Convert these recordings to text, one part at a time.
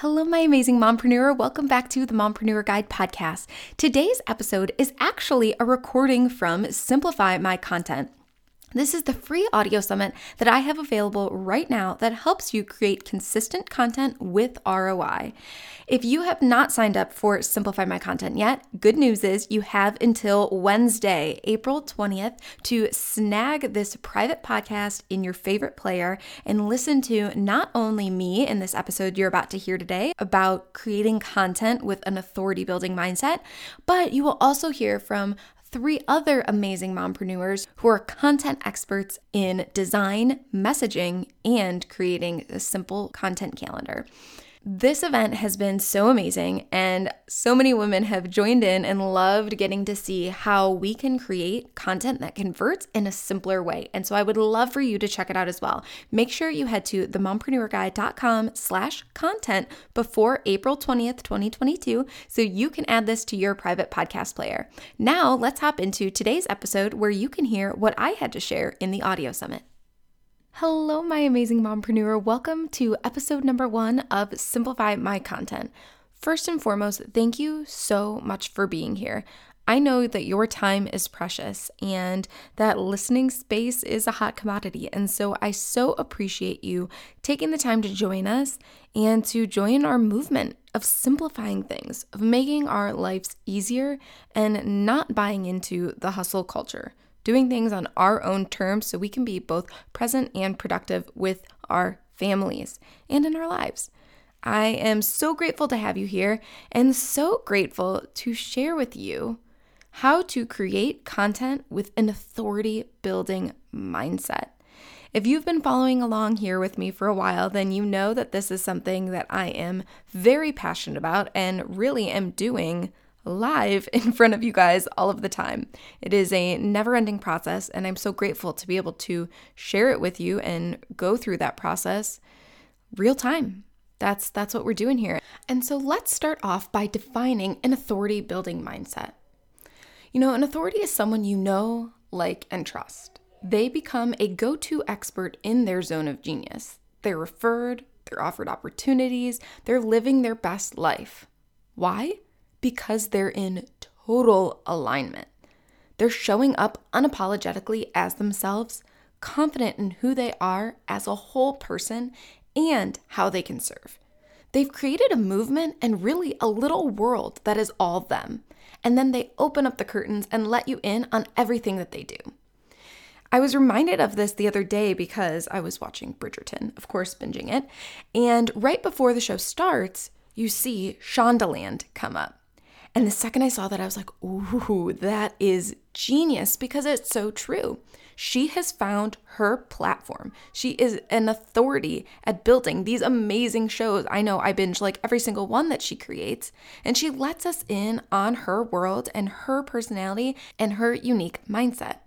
Hello, my amazing mompreneur. Welcome back to the Mompreneur Guide podcast. Today's episode is actually a recording from Simplify My Content. This is the free audio summit that I have available right now that helps you create consistent content with ROI. If you have not signed up for Simplify My Content yet, good news is you have until Wednesday, April 20th, to snag this private podcast in your favorite player and listen to not only me in this episode you're about to hear today about creating content with an authority building mindset, but you will also hear from three other amazing mompreneurs who are content experts in design, messaging, and creating a simple content calendar. This event has been so amazing, and so many women have joined in and loved getting to see how we can create content that converts in a simpler way. And so I would love for you to check it out as well. Make sure you head to themompreneurguide.com slash content before April 20th, 2022, so you can add this to your private podcast player. Now let's hop into today's episode where you can hear what I had to share in the audio summit. Hello, my amazing mompreneur. Welcome to episode number one of Simplify My Content. First and foremost, thank you so much for being here. I know that your time is precious and that listening space is a hot commodity. And so I so appreciate you taking the time to join us and to join our movement of simplifying things, of making our lives easier and not buying into the hustle culture doing things on our own terms so we can be both present and productive with our families and in our lives. I am so grateful to have you here and so grateful to share with you how to create content with an authority building mindset. If you've been following along here with me for a while, then you know that this is something that I am very passionate about and really am doing live in front of you guys all of the time. It is a never ending process, and I'm so grateful to be able to share it with you and go through that process real time. That's that's what we're doing here. And so let's start off by defining an authority building mindset. You know, an authority is someone you know, like, and trust. They become a go-to expert in their zone of genius. They're referred, they're offered opportunities, they're living their best life. Why? Because they're in total alignment. They're showing up unapologetically as themselves, confident in who they are as a whole person and how they can serve. They've created a movement and really a little world that is all them. And then they open up the curtains and let you in on everything that they do. I was reminded of this the other day because I was watching Bridgerton, of course, binging it. And right before the show starts, you see Shondaland come up. And the second I saw that, I was like, ooh, that is genius because it's so true. She has found her platform. She is an authority at building these amazing shows. I know I binge like every single one that she creates, and she lets us in on her world and her personality and her unique mindset.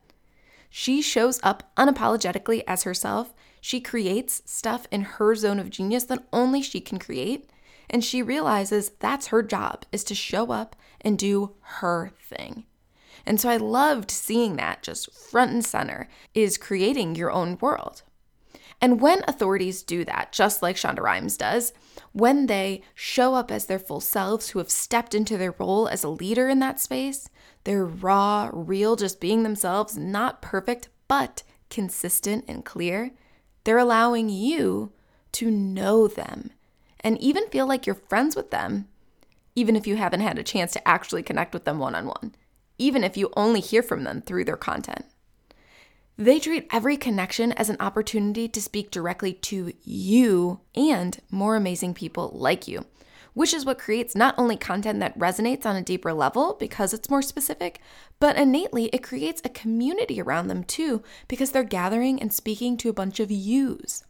She shows up unapologetically as herself. She creates stuff in her zone of genius that only she can create. And she realizes that's her job is to show up and do her thing. And so I loved seeing that just front and center is creating your own world. And when authorities do that, just like Shonda Rhimes does, when they show up as their full selves who have stepped into their role as a leader in that space, they're raw, real, just being themselves, not perfect, but consistent and clear. They're allowing you to know them and even feel like you're friends with them, even if you haven't had a chance to actually connect with them one on one, even if you only hear from them through their content. They treat every connection as an opportunity to speak directly to you and more amazing people like you, which is what creates not only content that resonates on a deeper level because it's more specific, but innately it creates a community around them too because they're gathering and speaking to a bunch of yous.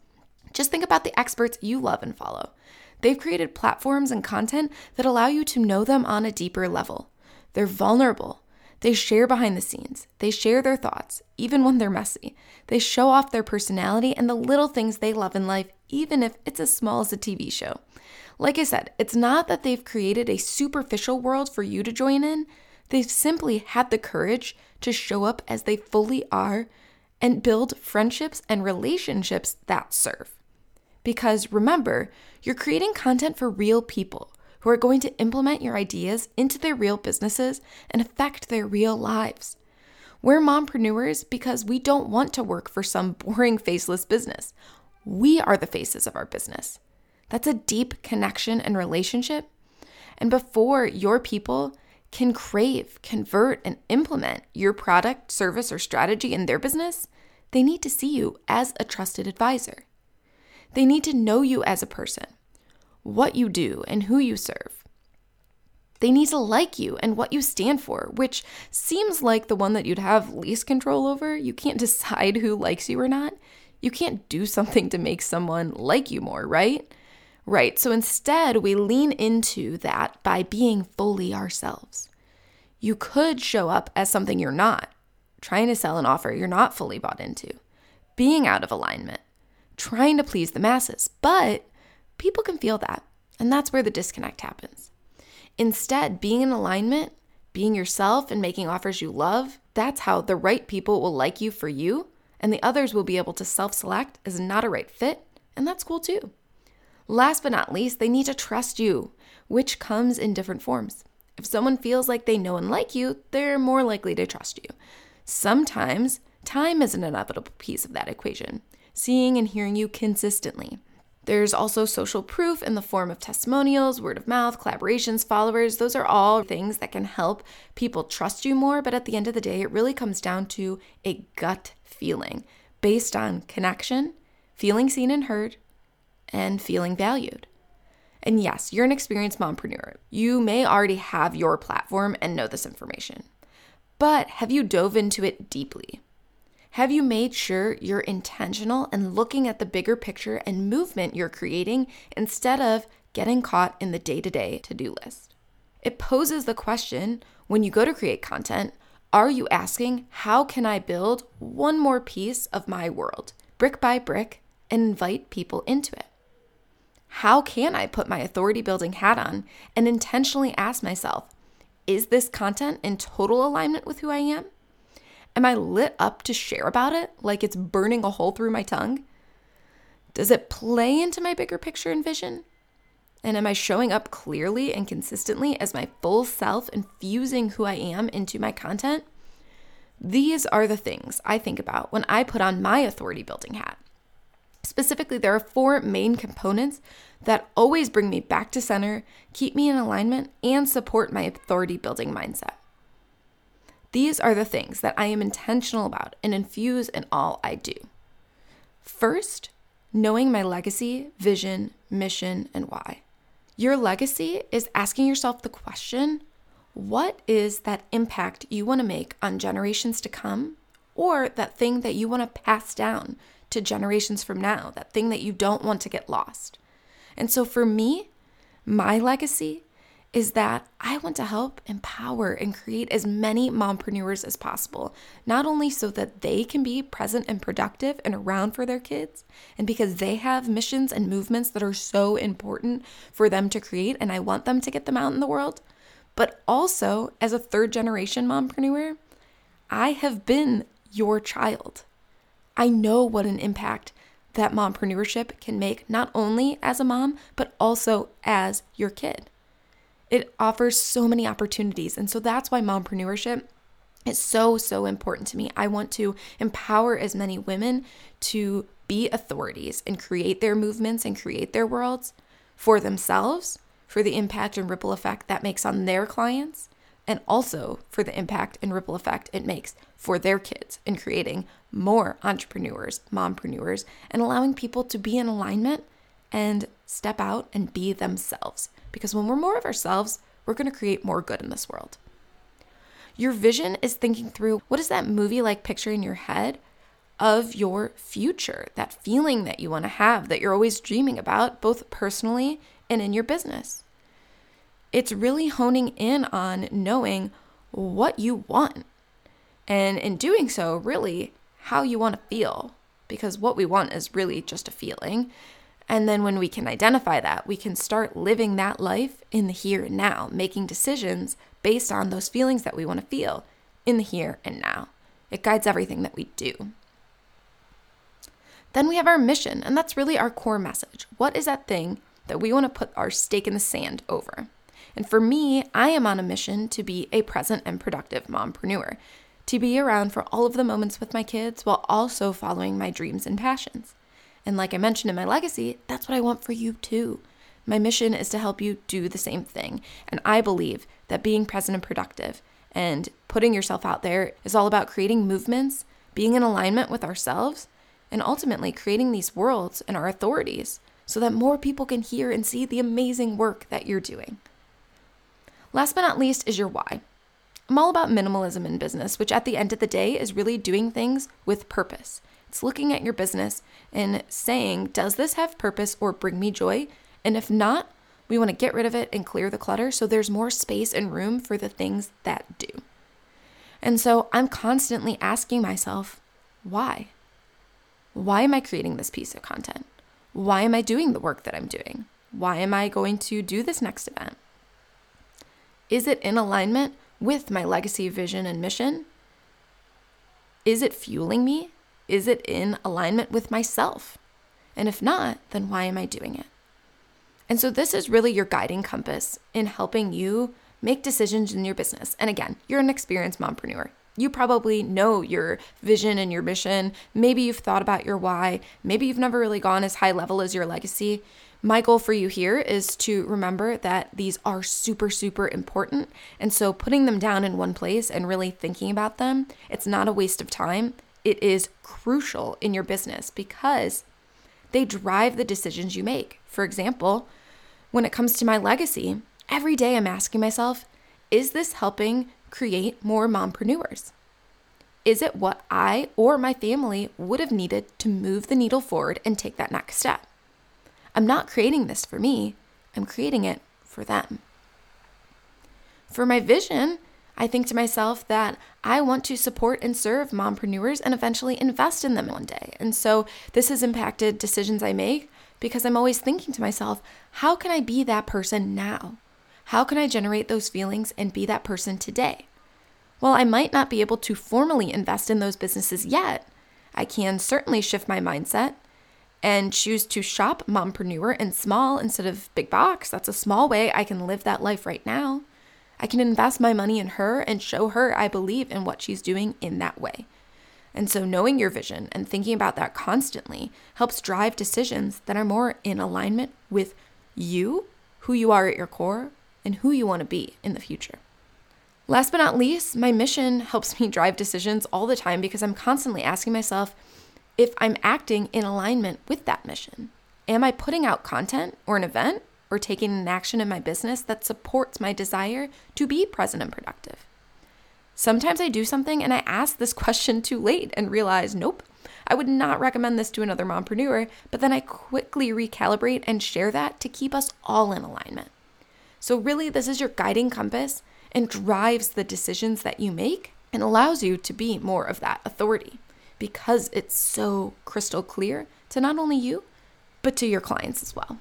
Just think about the experts you love and follow. They've created platforms and content that allow you to know them on a deeper level. They're vulnerable. They share behind the scenes. They share their thoughts, even when they're messy. They show off their personality and the little things they love in life, even if it's as small as a TV show. Like I said, it's not that they've created a superficial world for you to join in. They've simply had the courage to show up as they fully are and build friendships and relationships that serve. Because remember, you're creating content for real people who are going to implement your ideas into their real businesses and affect their real lives. We're mompreneurs because we don't want to work for some boring, faceless business. We are the faces of our business. That's a deep connection and relationship. And before your people can crave, convert, and implement your product, service, or strategy in their business, they need to see you as a trusted advisor. They need to know you as a person, what you do, and who you serve. They need to like you and what you stand for, which seems like the one that you'd have least control over. You can't decide who likes you or not. You can't do something to make someone like you more, right? Right. So instead, we lean into that by being fully ourselves. You could show up as something you're not, trying to sell an offer you're not fully bought into, being out of alignment, trying to please the masses. But people can feel that, and that's where the disconnect happens. Instead, being in alignment, being yourself, and making offers you love, that's how the right people will like you for you, and the others will be able to self select as not a right fit, and that's cool too. Last but not least, they need to trust you, which comes in different forms. If someone feels like they know and like you, they're more likely to trust you. Sometimes time is an inevitable piece of that equation, seeing and hearing you consistently. There's also social proof in the form of testimonials, word of mouth, collaborations, followers. Those are all things that can help people trust you more. But at the end of the day, it really comes down to a gut feeling based on connection, feeling seen and heard, and feeling valued. And yes, you're an experienced mompreneur. You may already have your platform and know this information. But have you dove into it deeply? Have you made sure you're intentional and looking at the bigger picture and movement you're creating instead of getting caught in the day to day to do list? It poses the question when you go to create content are you asking, how can I build one more piece of my world, brick by brick, and invite people into it? How can I put my authority building hat on and intentionally ask myself, is this content in total alignment with who I am? Am I lit up to share about it like it's burning a hole through my tongue? Does it play into my bigger picture and vision? And am I showing up clearly and consistently as my full self, infusing who I am into my content? These are the things I think about when I put on my authority building hat. Specifically, there are four main components that always bring me back to center, keep me in alignment, and support my authority building mindset. These are the things that I am intentional about and infuse in all I do. First, knowing my legacy, vision, mission, and why. Your legacy is asking yourself the question what is that impact you want to make on generations to come, or that thing that you want to pass down to generations from now, that thing that you don't want to get lost? And so for me, my legacy is that I want to help empower and create as many mompreneurs as possible, not only so that they can be present and productive and around for their kids, and because they have missions and movements that are so important for them to create, and I want them to get them out in the world, but also as a third generation mompreneur, I have been your child. I know what an impact that mompreneurship can make not only as a mom, but also as your kid. It offers so many opportunities. And so that's why mompreneurship is so, so important to me. I want to empower as many women to be authorities and create their movements and create their worlds for themselves, for the impact and ripple effect that makes on their clients, and also for the impact and ripple effect it makes for their kids in creating more entrepreneurs, mompreneurs, and allowing people to be in alignment and step out and be themselves. Because when we're more of ourselves, we're going to create more good in this world. Your vision is thinking through what is that movie like picture in your head of your future, that feeling that you want to have, that you're always dreaming about, both personally and in your business. It's really honing in on knowing what you want. And in doing so, really, how you want to feel. Because what we want is really just a feeling. And then when we can identify that, we can start living that life in the here and now, making decisions based on those feelings that we want to feel in the here and now. It guides everything that we do. Then we have our mission, and that's really our core message. What is that thing that we want to put our stake in the sand over? And for me, I am on a mission to be a present and productive mompreneur, to be around for all of the moments with my kids while also following my dreams and passions. And like I mentioned in my legacy, that's what I want for you too. My mission is to help you do the same thing. And I believe that being present and productive and putting yourself out there is all about creating movements, being in alignment with ourselves, and ultimately creating these worlds and our authorities so that more people can hear and see the amazing work that you're doing. Last but not least is your why. I'm all about minimalism in business, which at the end of the day is really doing things with purpose. It's looking at your business and saying, does this have purpose or bring me joy? And if not, we want to get rid of it and clear the clutter so there's more space and room for the things that do. And so I'm constantly asking myself, why? Why am I creating this piece of content? Why am I doing the work that I'm doing? Why am I going to do this next event? Is it in alignment with my legacy, vision, and mission? Is it fueling me? Is it in alignment with myself? And if not, then why am I doing it? And so, this is really your guiding compass in helping you make decisions in your business. And again, you're an experienced mompreneur. You probably know your vision and your mission. Maybe you've thought about your why. Maybe you've never really gone as high level as your legacy. My goal for you here is to remember that these are super, super important. And so, putting them down in one place and really thinking about them, it's not a waste of time. It is crucial in your business because they drive the decisions you make. For example, when it comes to my legacy, every day I'm asking myself, is this helping create more mompreneurs? Is it what I or my family would have needed to move the needle forward and take that next step? I'm not creating this for me, I'm creating it for them. For my vision, I think to myself that I want to support and serve mompreneurs and eventually invest in them one day. And so this has impacted decisions I make because I'm always thinking to myself, how can I be that person now? How can I generate those feelings and be that person today? While I might not be able to formally invest in those businesses yet, I can certainly shift my mindset and choose to shop mompreneur in small instead of big box. That's a small way I can live that life right now. I can invest my money in her and show her I believe in what she's doing in that way. And so, knowing your vision and thinking about that constantly helps drive decisions that are more in alignment with you, who you are at your core, and who you want to be in the future. Last but not least, my mission helps me drive decisions all the time because I'm constantly asking myself if I'm acting in alignment with that mission. Am I putting out content or an event or taking an action in my business that supports my desire to be present and productive? Sometimes I do something and I ask this question too late and realize, nope, I would not recommend this to another mompreneur, but then I quickly recalibrate and share that to keep us all in alignment. So, really, this is your guiding compass and drives the decisions that you make and allows you to be more of that authority because it's so crystal clear to not only you, but to your clients as well.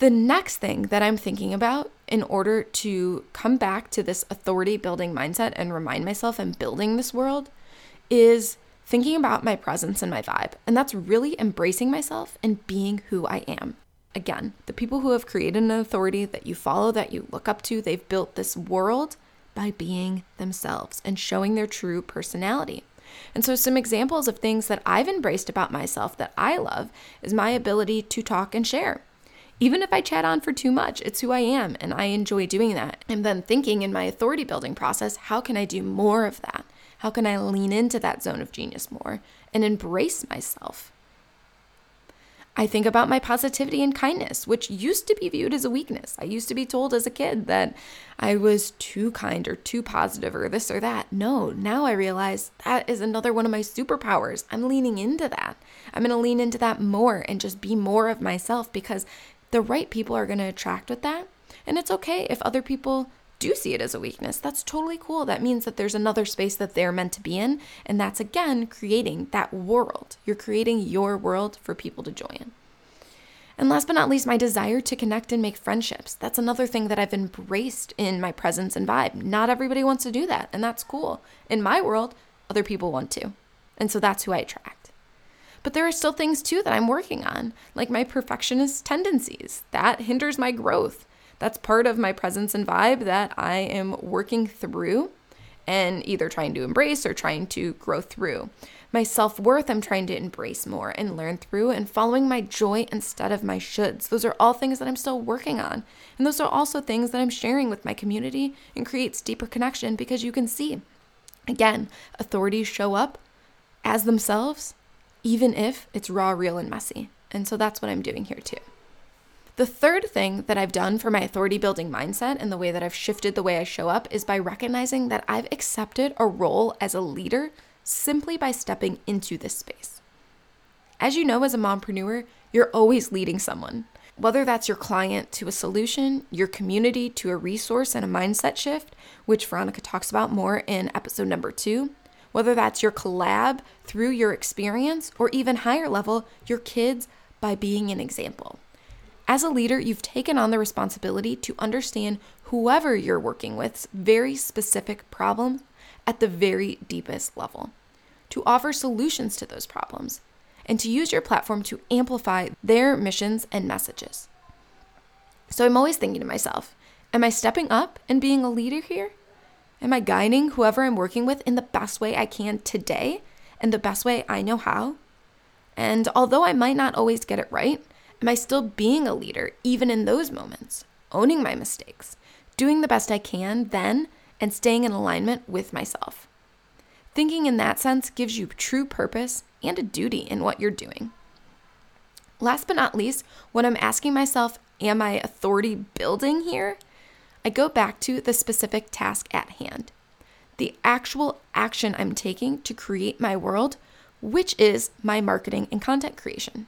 The next thing that I'm thinking about in order to come back to this authority building mindset and remind myself I'm building this world is thinking about my presence and my vibe. And that's really embracing myself and being who I am. Again, the people who have created an authority that you follow, that you look up to, they've built this world by being themselves and showing their true personality. And so, some examples of things that I've embraced about myself that I love is my ability to talk and share. Even if I chat on for too much, it's who I am and I enjoy doing that. And then thinking in my authority building process, how can I do more of that? How can I lean into that zone of genius more and embrace myself? I think about my positivity and kindness, which used to be viewed as a weakness. I used to be told as a kid that I was too kind or too positive or this or that. No, now I realize that is another one of my superpowers. I'm leaning into that. I'm going to lean into that more and just be more of myself because the right people are going to attract with that. And it's okay if other people do see it as a weakness, that's totally cool. That means that there's another space that they're meant to be in. And that's again creating that world. You're creating your world for people to join. And last but not least, my desire to connect and make friendships. That's another thing that I've embraced in my presence and vibe. Not everybody wants to do that, and that's cool. In my world, other people want to. And so that's who I attract. But there are still things too that I'm working on, like my perfectionist tendencies. That hinders my growth. That's part of my presence and vibe that I am working through and either trying to embrace or trying to grow through. My self worth, I'm trying to embrace more and learn through and following my joy instead of my shoulds. Those are all things that I'm still working on. And those are also things that I'm sharing with my community and creates deeper connection because you can see, again, authorities show up as themselves, even if it's raw, real, and messy. And so that's what I'm doing here too. The third thing that I've done for my authority building mindset and the way that I've shifted the way I show up is by recognizing that I've accepted a role as a leader simply by stepping into this space. As you know, as a mompreneur, you're always leading someone, whether that's your client to a solution, your community to a resource and a mindset shift, which Veronica talks about more in episode number two, whether that's your collab through your experience, or even higher level, your kids by being an example. As a leader, you've taken on the responsibility to understand whoever you're working with's very specific problem at the very deepest level, to offer solutions to those problems, and to use your platform to amplify their missions and messages. So I'm always thinking to myself, am I stepping up and being a leader here? Am I guiding whoever I'm working with in the best way I can today and the best way I know how? And although I might not always get it right, am I still being a leader even in those moments, owning my mistakes, doing the best I can then and staying in alignment with myself. Thinking in that sense gives you true purpose and a duty in what you're doing. Last but not least, when I'm asking myself, am I authority building here? I go back to the specific task at hand, the actual action I'm taking to create my world, which is my marketing and content creation.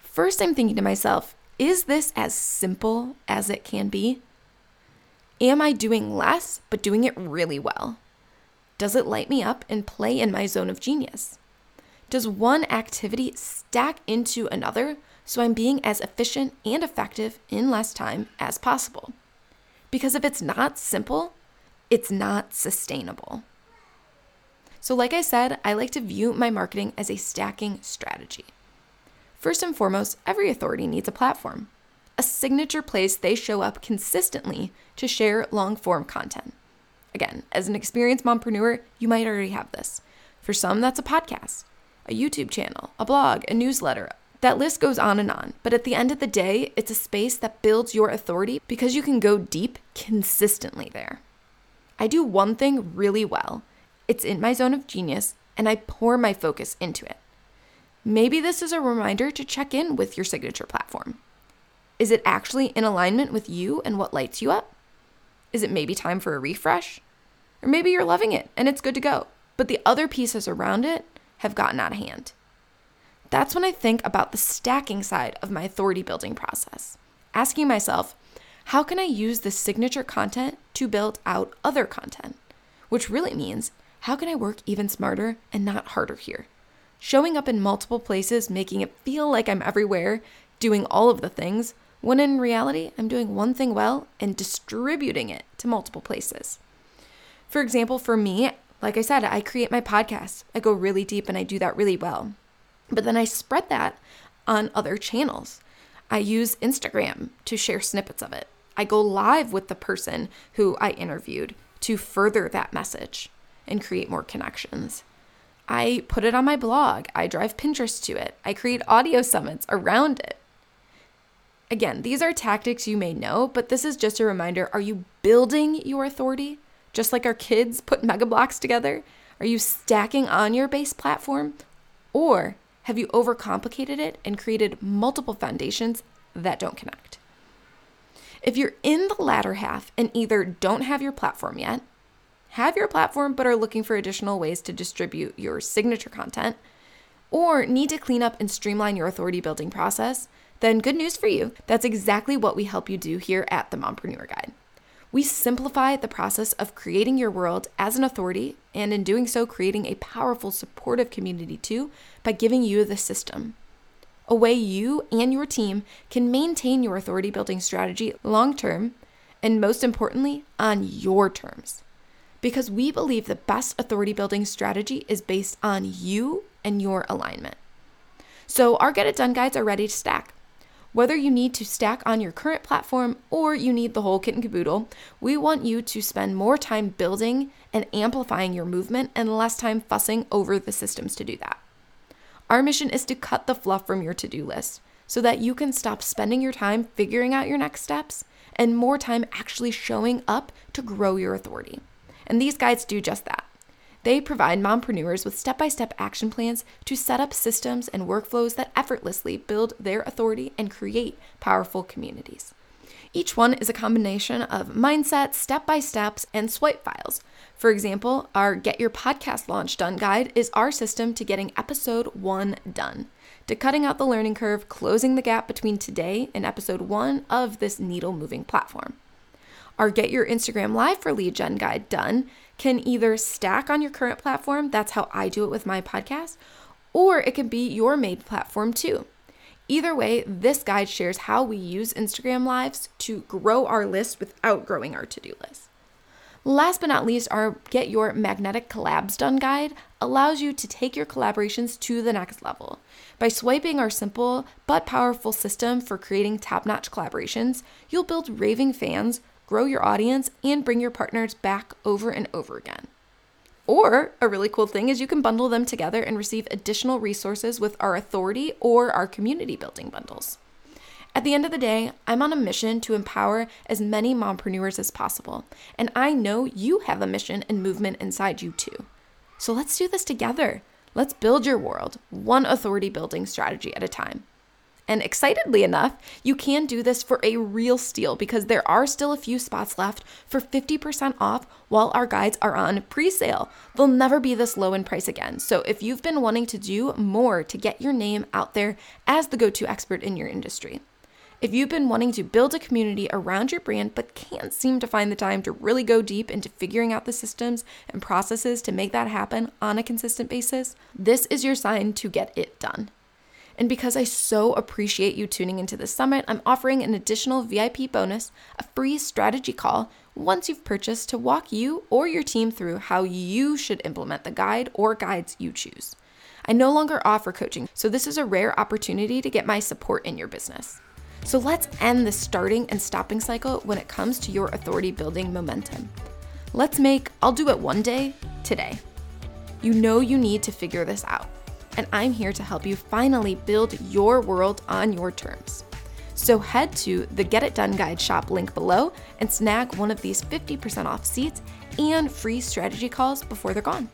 First, I'm thinking to myself, is this as simple as it can be? Am I doing less, but doing it really well? Does it light me up and play in my zone of genius? Does one activity stack into another so I'm being as efficient and effective in less time as possible? Because if it's not simple, it's not sustainable. So, like I said, I like to view my marketing as a stacking strategy. First and foremost, every authority needs a platform a signature place they show up consistently to share long form content. Again, as an experienced mompreneur, you might already have this. For some, that's a podcast, a YouTube channel, a blog, a newsletter. That list goes on and on. But at the end of the day, it's a space that builds your authority because you can go deep consistently there. I do one thing really well it's in my zone of genius, and I pour my focus into it. Maybe this is a reminder to check in with your signature platform. Is it actually in alignment with you and what lights you up? Is it maybe time for a refresh? Or maybe you're loving it and it's good to go, but the other pieces around it have gotten out of hand. That's when I think about the stacking side of my authority building process, asking myself, how can I use this signature content to build out other content? Which really means, how can I work even smarter and not harder here? Showing up in multiple places, making it feel like I'm everywhere, doing all of the things, when in reality, I'm doing one thing well and distributing it to multiple places. For example, for me, like I said, I create my podcast. I go really deep and I do that really well. But then I spread that on other channels. I use Instagram to share snippets of it. I go live with the person who I interviewed to further that message and create more connections. I put it on my blog. I drive Pinterest to it. I create audio summits around it. Again, these are tactics you may know, but this is just a reminder are you building your authority? Just like our kids put mega blocks together? Are you stacking on your base platform? Or have you overcomplicated it and created multiple foundations that don't connect? If you're in the latter half and either don't have your platform yet, have your platform but are looking for additional ways to distribute your signature content, or need to clean up and streamline your authority building process, then good news for you. That's exactly what we help you do here at the Mompreneur Guide. We simplify the process of creating your world as an authority, and in doing so, creating a powerful, supportive community too, by giving you the system. A way you and your team can maintain your authority building strategy long term, and most importantly, on your terms. Because we believe the best authority building strategy is based on you and your alignment. So, our Get It Done guides are ready to stack. Whether you need to stack on your current platform or you need the whole kit and caboodle, we want you to spend more time building and amplifying your movement and less time fussing over the systems to do that. Our mission is to cut the fluff from your to do list so that you can stop spending your time figuring out your next steps and more time actually showing up to grow your authority. And these guides do just that. They provide mompreneurs with step by step action plans to set up systems and workflows that effortlessly build their authority and create powerful communities. Each one is a combination of mindset, step by steps, and swipe files. For example, our Get Your Podcast Launch Done guide is our system to getting episode one done, to cutting out the learning curve, closing the gap between today and episode one of this needle moving platform. Our Get Your Instagram Live for Lead Gen guide done can either stack on your current platform, that's how I do it with my podcast, or it can be your made platform too. Either way, this guide shares how we use Instagram Lives to grow our list without growing our to do list. Last but not least, our Get Your Magnetic Collabs Done guide allows you to take your collaborations to the next level. By swiping our simple but powerful system for creating top notch collaborations, you'll build raving fans grow your audience, and bring your partners back over and over again. Or a really cool thing is you can bundle them together and receive additional resources with our authority or our community building bundles. At the end of the day, I'm on a mission to empower as many mompreneurs as possible, and I know you have a mission and movement inside you too. So let's do this together. Let's build your world, one authority building strategy at a time. And excitedly enough, you can do this for a real steal because there are still a few spots left for 50% off while our guides are on pre sale. They'll never be this low in price again. So if you've been wanting to do more to get your name out there as the go to expert in your industry, if you've been wanting to build a community around your brand but can't seem to find the time to really go deep into figuring out the systems and processes to make that happen on a consistent basis, this is your sign to get it done. And because I so appreciate you tuning into the summit, I'm offering an additional VIP bonus, a free strategy call once you've purchased to walk you or your team through how you should implement the guide or guides you choose. I no longer offer coaching, so this is a rare opportunity to get my support in your business. So let's end the starting and stopping cycle when it comes to your authority building momentum. Let's make I'll do it one day today. You know you need to figure this out and I'm here to help you finally build your world on your terms. So head to the Get It Done Guide shop link below and snag one of these 50% off seats and free strategy calls before they're gone.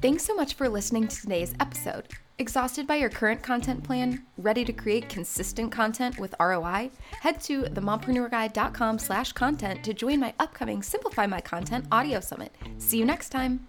Thanks so much for listening to today's episode. Exhausted by your current content plan? Ready to create consistent content with ROI? Head to themompreneurguide.com slash content to join my upcoming Simplify My Content audio summit. See you next time.